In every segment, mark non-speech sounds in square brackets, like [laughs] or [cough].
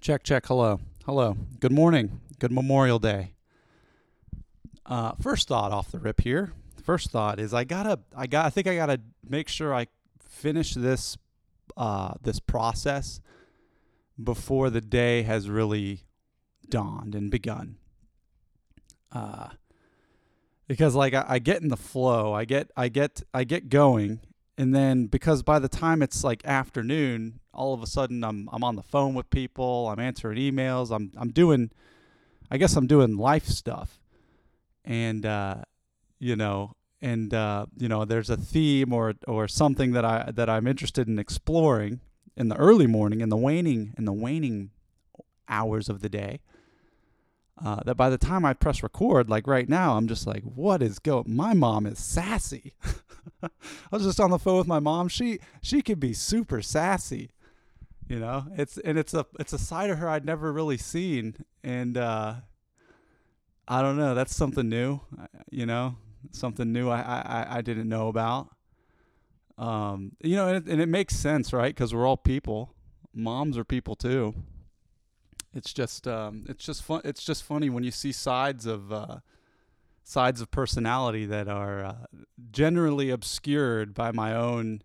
Check, check. Hello. Hello. Good morning. Good Memorial Day. Uh, first thought off the rip here. First thought is I gotta, I got, I think I gotta make sure I finish this, uh, this process before the day has really dawned and begun. Uh, because like I, I get in the flow, I get, I get, I get going, and then because by the time it's like afternoon, all of a sudden I'm I'm on the phone with people, I'm answering emails, I'm I'm doing I guess I'm doing life stuff. And uh you know, and uh you know, there's a theme or or something that I that I'm interested in exploring in the early morning in the waning in the waning hours of the day. Uh, that by the time I press record, like right now, I'm just like, what is going? My mom is sassy. [laughs] I was just on the phone with my mom. She she could be super sassy, you know. It's and it's a it's a side of her I'd never really seen, and uh, I don't know. That's something new, you know, something new I I, I didn't know about. Um, you know, and it, and it makes sense, right? Because we're all people. Moms are people too. It's just um, it's just fun. It's just funny when you see sides of uh, sides of personality that are uh, generally obscured by my own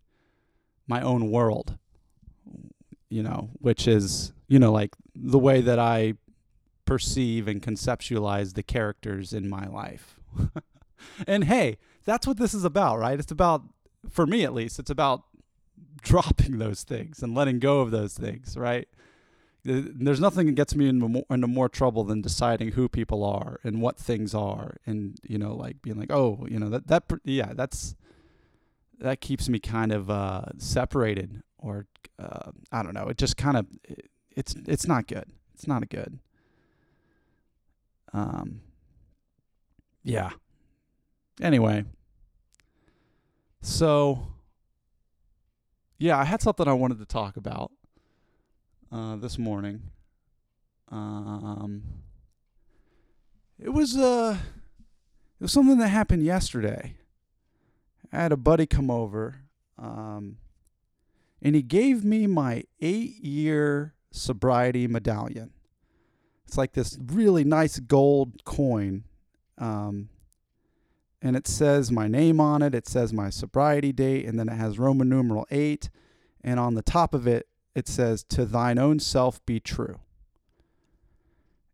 my own world you know which is you know like the way that i perceive and conceptualize the characters in my life [laughs] and hey that's what this is about right it's about for me at least it's about dropping those things and letting go of those things right there's nothing that gets me into more, into more trouble than deciding who people are and what things are and you know like being like oh you know that that yeah that's that keeps me kind of uh, separated or uh, I don't know it just kind of it, it's it's not good. It's not a good. Um yeah. Anyway. So yeah I had something I wanted to talk about uh, this morning. Um, it was uh, it was something that happened yesterday. I had a buddy come over, um, and he gave me my eight-year sobriety medallion. It's like this really nice gold coin, um, and it says my name on it. It says my sobriety date, and then it has Roman numeral eight, and on the top of it it says, "To thine own self be true."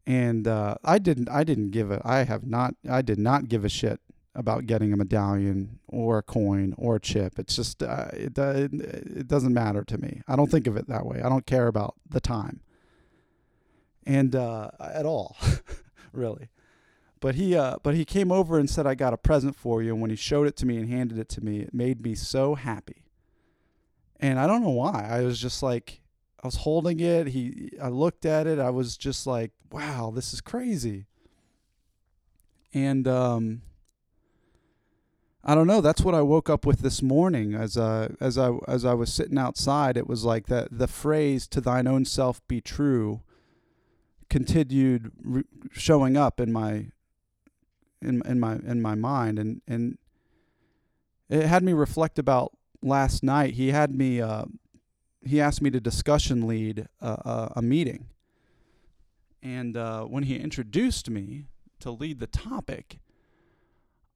And uh, I didn't. I didn't give a. I have not. I did not give a shit about getting a medallion or a coin or a chip. It's just uh, it, it, it doesn't matter to me. I don't think of it that way. I don't care about the time and uh, at all, [laughs] really. But he uh, but he came over and said I got a present for you. And when he showed it to me and handed it to me, it made me so happy. And I don't know why. I was just like I was holding it. He I looked at it. I was just like, "Wow, this is crazy." And um I don't know. That's what I woke up with this morning as uh, as I as I was sitting outside. It was like that the phrase "to thine own self be true" continued re- showing up in my in in my in my mind, and and it had me reflect about last night. He had me. Uh, he asked me to discussion lead a, a meeting, and uh, when he introduced me to lead the topic,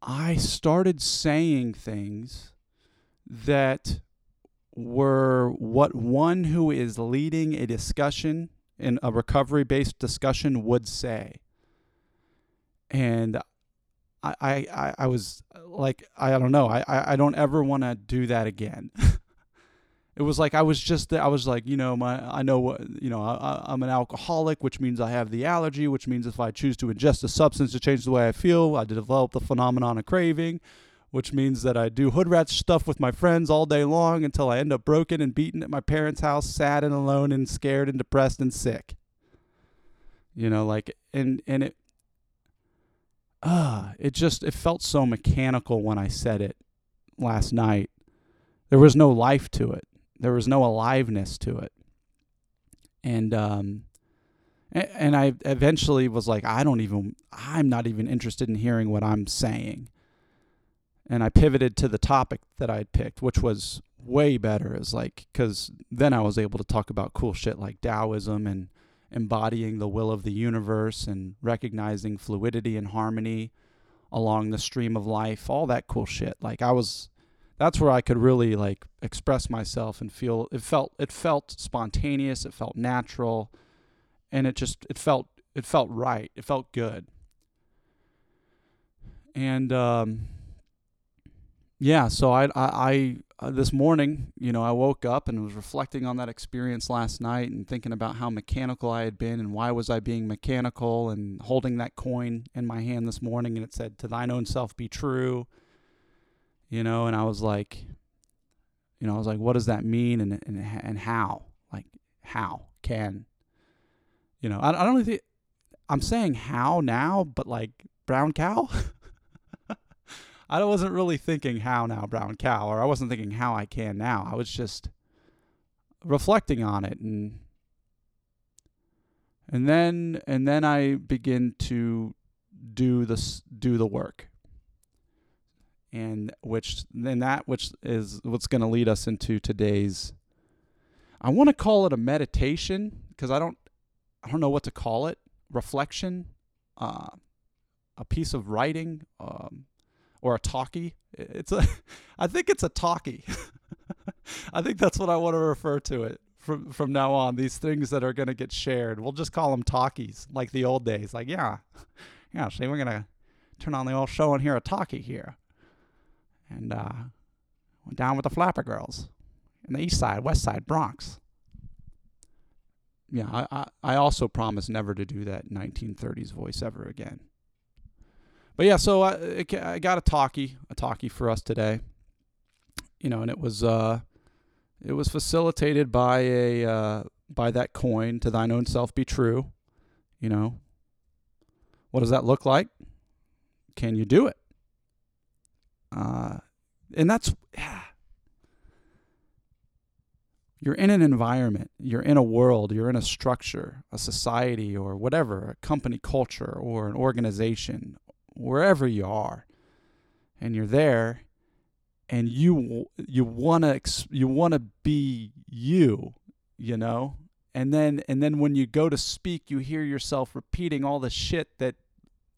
I started saying things that were what one who is leading a discussion in a recovery based discussion would say. And I, I, I was like, I don't know. I, I don't ever want to do that again. [laughs] it was like I was just I was like you know my I know what you know I, I'm an alcoholic, which means I have the allergy, which means if I choose to ingest a substance to change the way I feel, I develop the phenomenon of craving, which means that I do hood rat stuff with my friends all day long until I end up broken and beaten at my parents' house, sad and alone and scared and depressed and sick. You know, like and and it uh, it just it felt so mechanical when I said it last night. There was no life to it there was no aliveness to it. And um and I eventually was like I don't even I'm not even interested in hearing what I'm saying. And I pivoted to the topic that I had picked, which was way better. Is like cuz then I was able to talk about cool shit like Taoism and embodying the will of the universe and recognizing fluidity and harmony along the stream of life, all that cool shit. Like I was that's where I could really like express myself and feel it felt it felt spontaneous, it felt natural, and it just it felt it felt right. It felt good. And um yeah, so I, I, I uh, this morning, you know, I woke up and was reflecting on that experience last night and thinking about how mechanical I had been and why was I being mechanical and holding that coin in my hand this morning and it said, "To thine own self be true." You know, and I was like, you know, I was like, what does that mean and and and how? Like, how can? You know, I, I don't think I'm saying how now, but like brown cow. [laughs] I wasn't really thinking how now, brown cow, or I wasn't thinking how I can now. I was just reflecting on it and and then and then I begin to do this do the work. And which then that which is what's going to lead us into today's I want to call it a meditation because I don't I don't know what to call it. Reflection, uh, a piece of writing, um, or a talkie. It's a, [laughs] I think it's a talkie. [laughs] I think that's what I want to refer to it from from now on. These things that are going to get shared, we'll just call them talkies, like the old days. Like, yeah, [laughs] yeah. See, we're gonna turn on the old show and hear a talkie here, and uh, went down with the Flapper Girls in the East Side, West Side, Bronx. Yeah, I, I, I also promise never to do that 1930s voice ever again. But yeah, so I, I got a talkie, a talkie for us today. You know, and it was uh, it was facilitated by a uh, by that coin to thine own self be true. You know, what does that look like? Can you do it? Uh, and that's yeah. [sighs] you're in an environment, you're in a world, you're in a structure, a society, or whatever, a company culture, or an organization, wherever you are, and you're there, and you you wanna you wanna be you, you know, and then and then when you go to speak, you hear yourself repeating all the shit that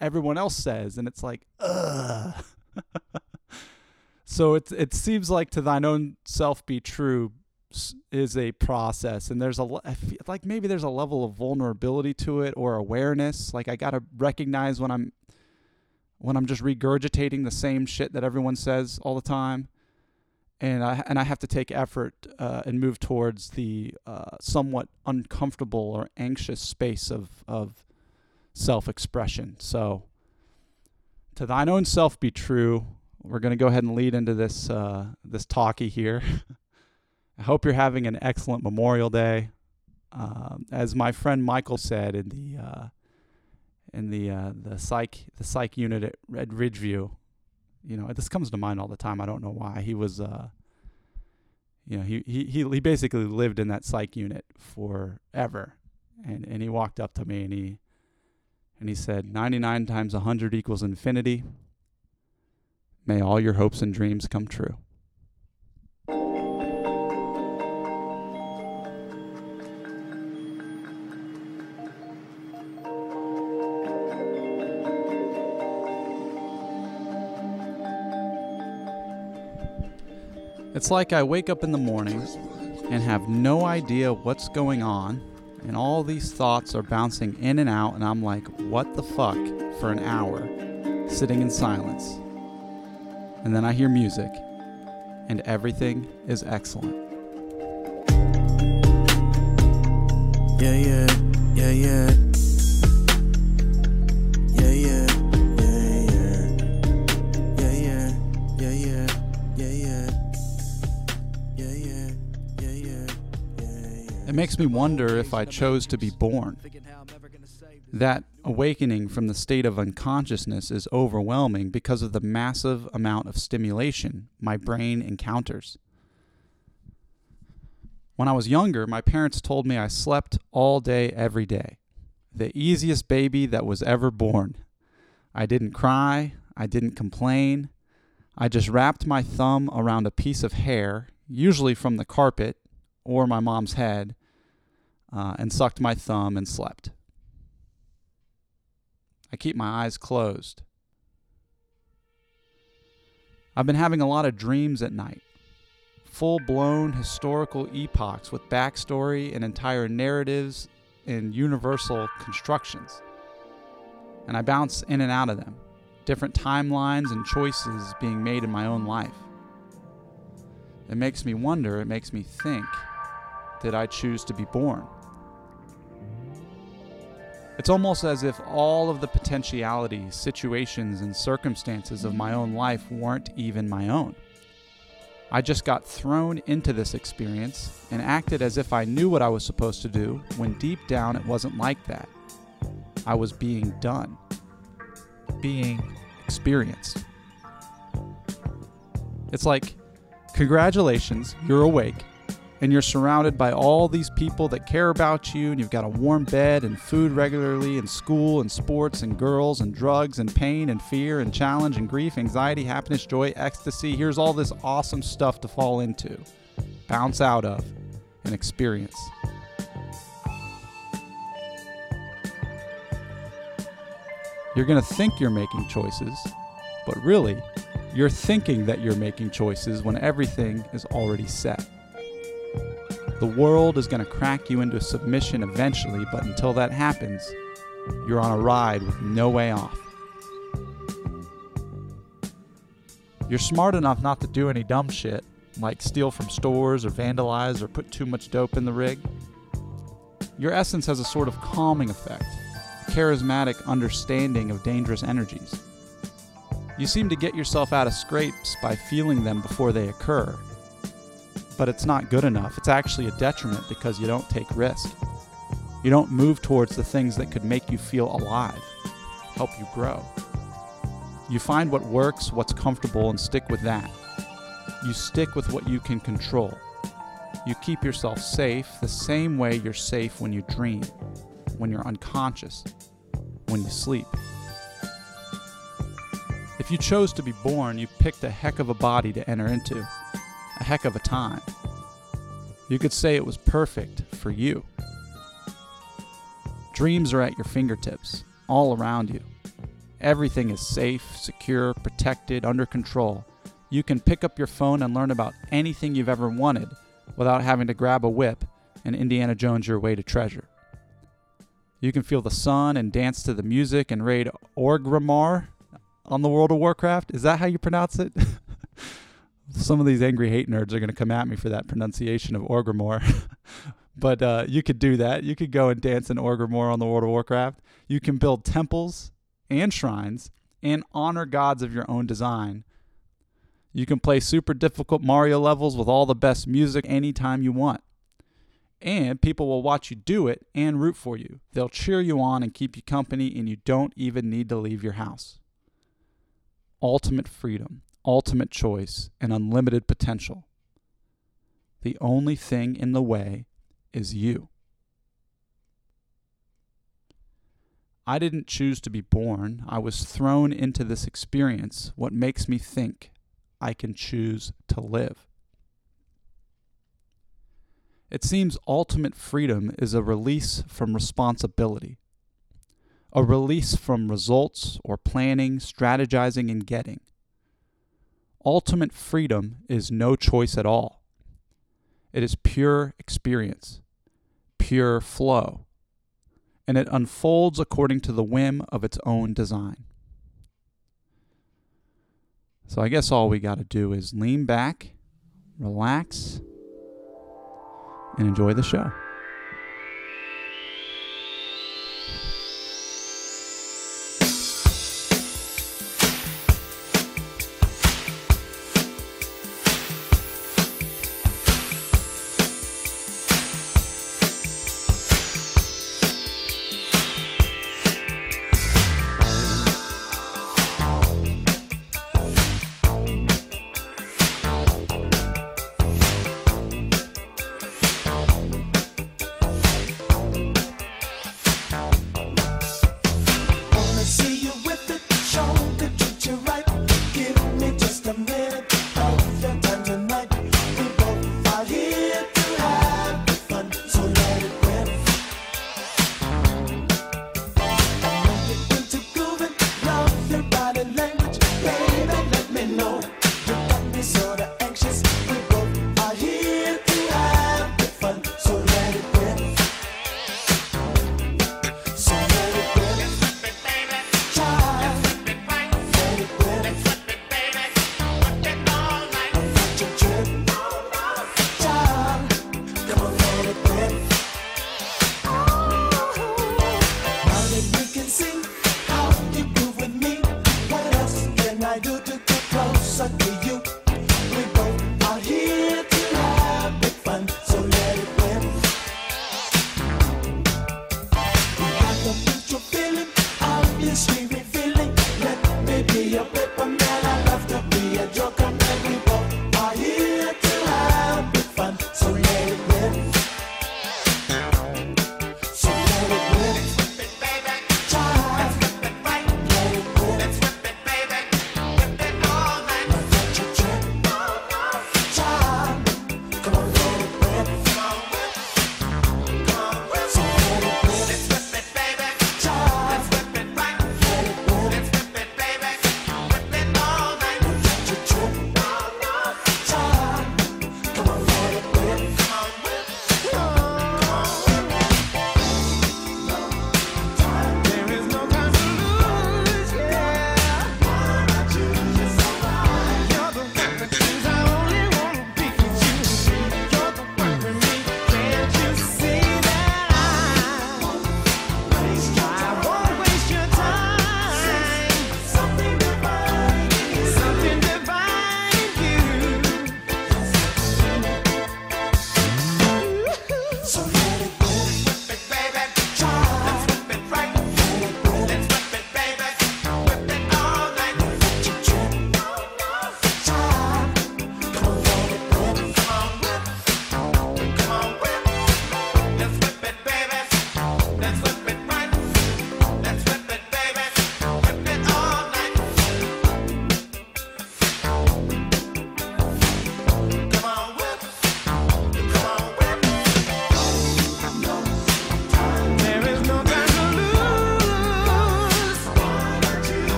everyone else says, and it's like, ugh. [laughs] so it it seems like to thine own self be true is a process and there's a like maybe there's a level of vulnerability to it or awareness like i got to recognize when i'm when I'm just regurgitating the same shit that everyone says all the time. And I and I have to take effort uh, and move towards the uh, somewhat uncomfortable or anxious space of of self expression. So, to thine own self be true. We're going to go ahead and lead into this uh, this talkie here. [laughs] I hope you're having an excellent Memorial Day. Um, as my friend Michael said in the uh, in the uh, the psych the psych unit at Red Ridgeview. You know, this comes to mind all the time. I don't know why. He was, uh, you know, he, he he he basically lived in that psych unit forever, and and he walked up to me and he and he said, "99 times 100 equals infinity. May all your hopes and dreams come true." It's like I wake up in the morning and have no idea what's going on, and all these thoughts are bouncing in and out, and I'm like, what the fuck, for an hour, sitting in silence. And then I hear music, and everything is excellent. Yeah, yeah, yeah, yeah. Makes me wonder if I chose to be born. That awakening from the state of unconsciousness is overwhelming because of the massive amount of stimulation my brain encounters. When I was younger, my parents told me I slept all day, every day. The easiest baby that was ever born. I didn't cry. I didn't complain. I just wrapped my thumb around a piece of hair, usually from the carpet or my mom's head, uh, and sucked my thumb and slept. I keep my eyes closed. I've been having a lot of dreams at night. Full blown historical epochs with backstory and entire narratives and universal constructions. And I bounce in and out of them, different timelines and choices being made in my own life. It makes me wonder, it makes me think did I choose to be born? It's almost as if all of the potentialities, situations, and circumstances of my own life weren't even my own. I just got thrown into this experience and acted as if I knew what I was supposed to do when deep down it wasn't like that. I was being done, being experienced. It's like, congratulations, you're awake and you're surrounded by all these people that care about you, and you've got a warm bed and food regularly, and school and sports and girls and drugs and pain and fear and challenge and grief, anxiety, happiness, joy, ecstasy. Here's all this awesome stuff to fall into, bounce out of, and experience. You're going to think you're making choices, but really, you're thinking that you're making choices when everything is already set. The world is going to crack you into submission eventually, but until that happens, you're on a ride with no way off. You're smart enough not to do any dumb shit, like steal from stores or vandalize or put too much dope in the rig. Your essence has a sort of calming effect, a charismatic understanding of dangerous energies. You seem to get yourself out of scrapes by feeling them before they occur, but it's not good enough. It's actually a detriment because you don't take risk. You don't move towards the things that could make you feel alive, help you grow. You find what works, what's comfortable, and stick with that. You stick with what you can control. You keep yourself safe the same way you're safe when you dream, when you're unconscious, when you sleep. If you chose to be born, you picked a heck of a body to enter into heck of a time. You could say it was perfect for you. Dreams are at your fingertips, all around you. Everything is safe, secure, protected, under control. You can pick up your phone and learn about anything you've ever wanted without having to grab a whip and Indiana Jones your way to treasure. You can feel the sun and dance to the music and raid Orgrimmar on the World of Warcraft. Is that how you pronounce it? [laughs] some of these angry hate nerds are going to come at me for that pronunciation of Orgrimmar. [laughs] but uh, you could do that. You could go and dance in Orgrimmar on the World of Warcraft. You can build temples and shrines and honor gods of your own design. You can play super difficult Mario levels with all the best music anytime you want. And people will watch you do it and root for you. They'll cheer you on and keep you company, and you don't even need to leave your house. Ultimate freedom ultimate choice, and unlimited potential. The only thing in the way is you. I didn't choose to be born. I was thrown into this experience, what makes me think I can choose to live. It seems ultimate freedom is a release from responsibility, a release from results or planning, strategizing, and getting. Ultimate freedom is no choice at all. It is pure experience, pure flow, and it unfolds according to the whim of its own design. So I guess all we got to do is lean back, relax, and enjoy the show.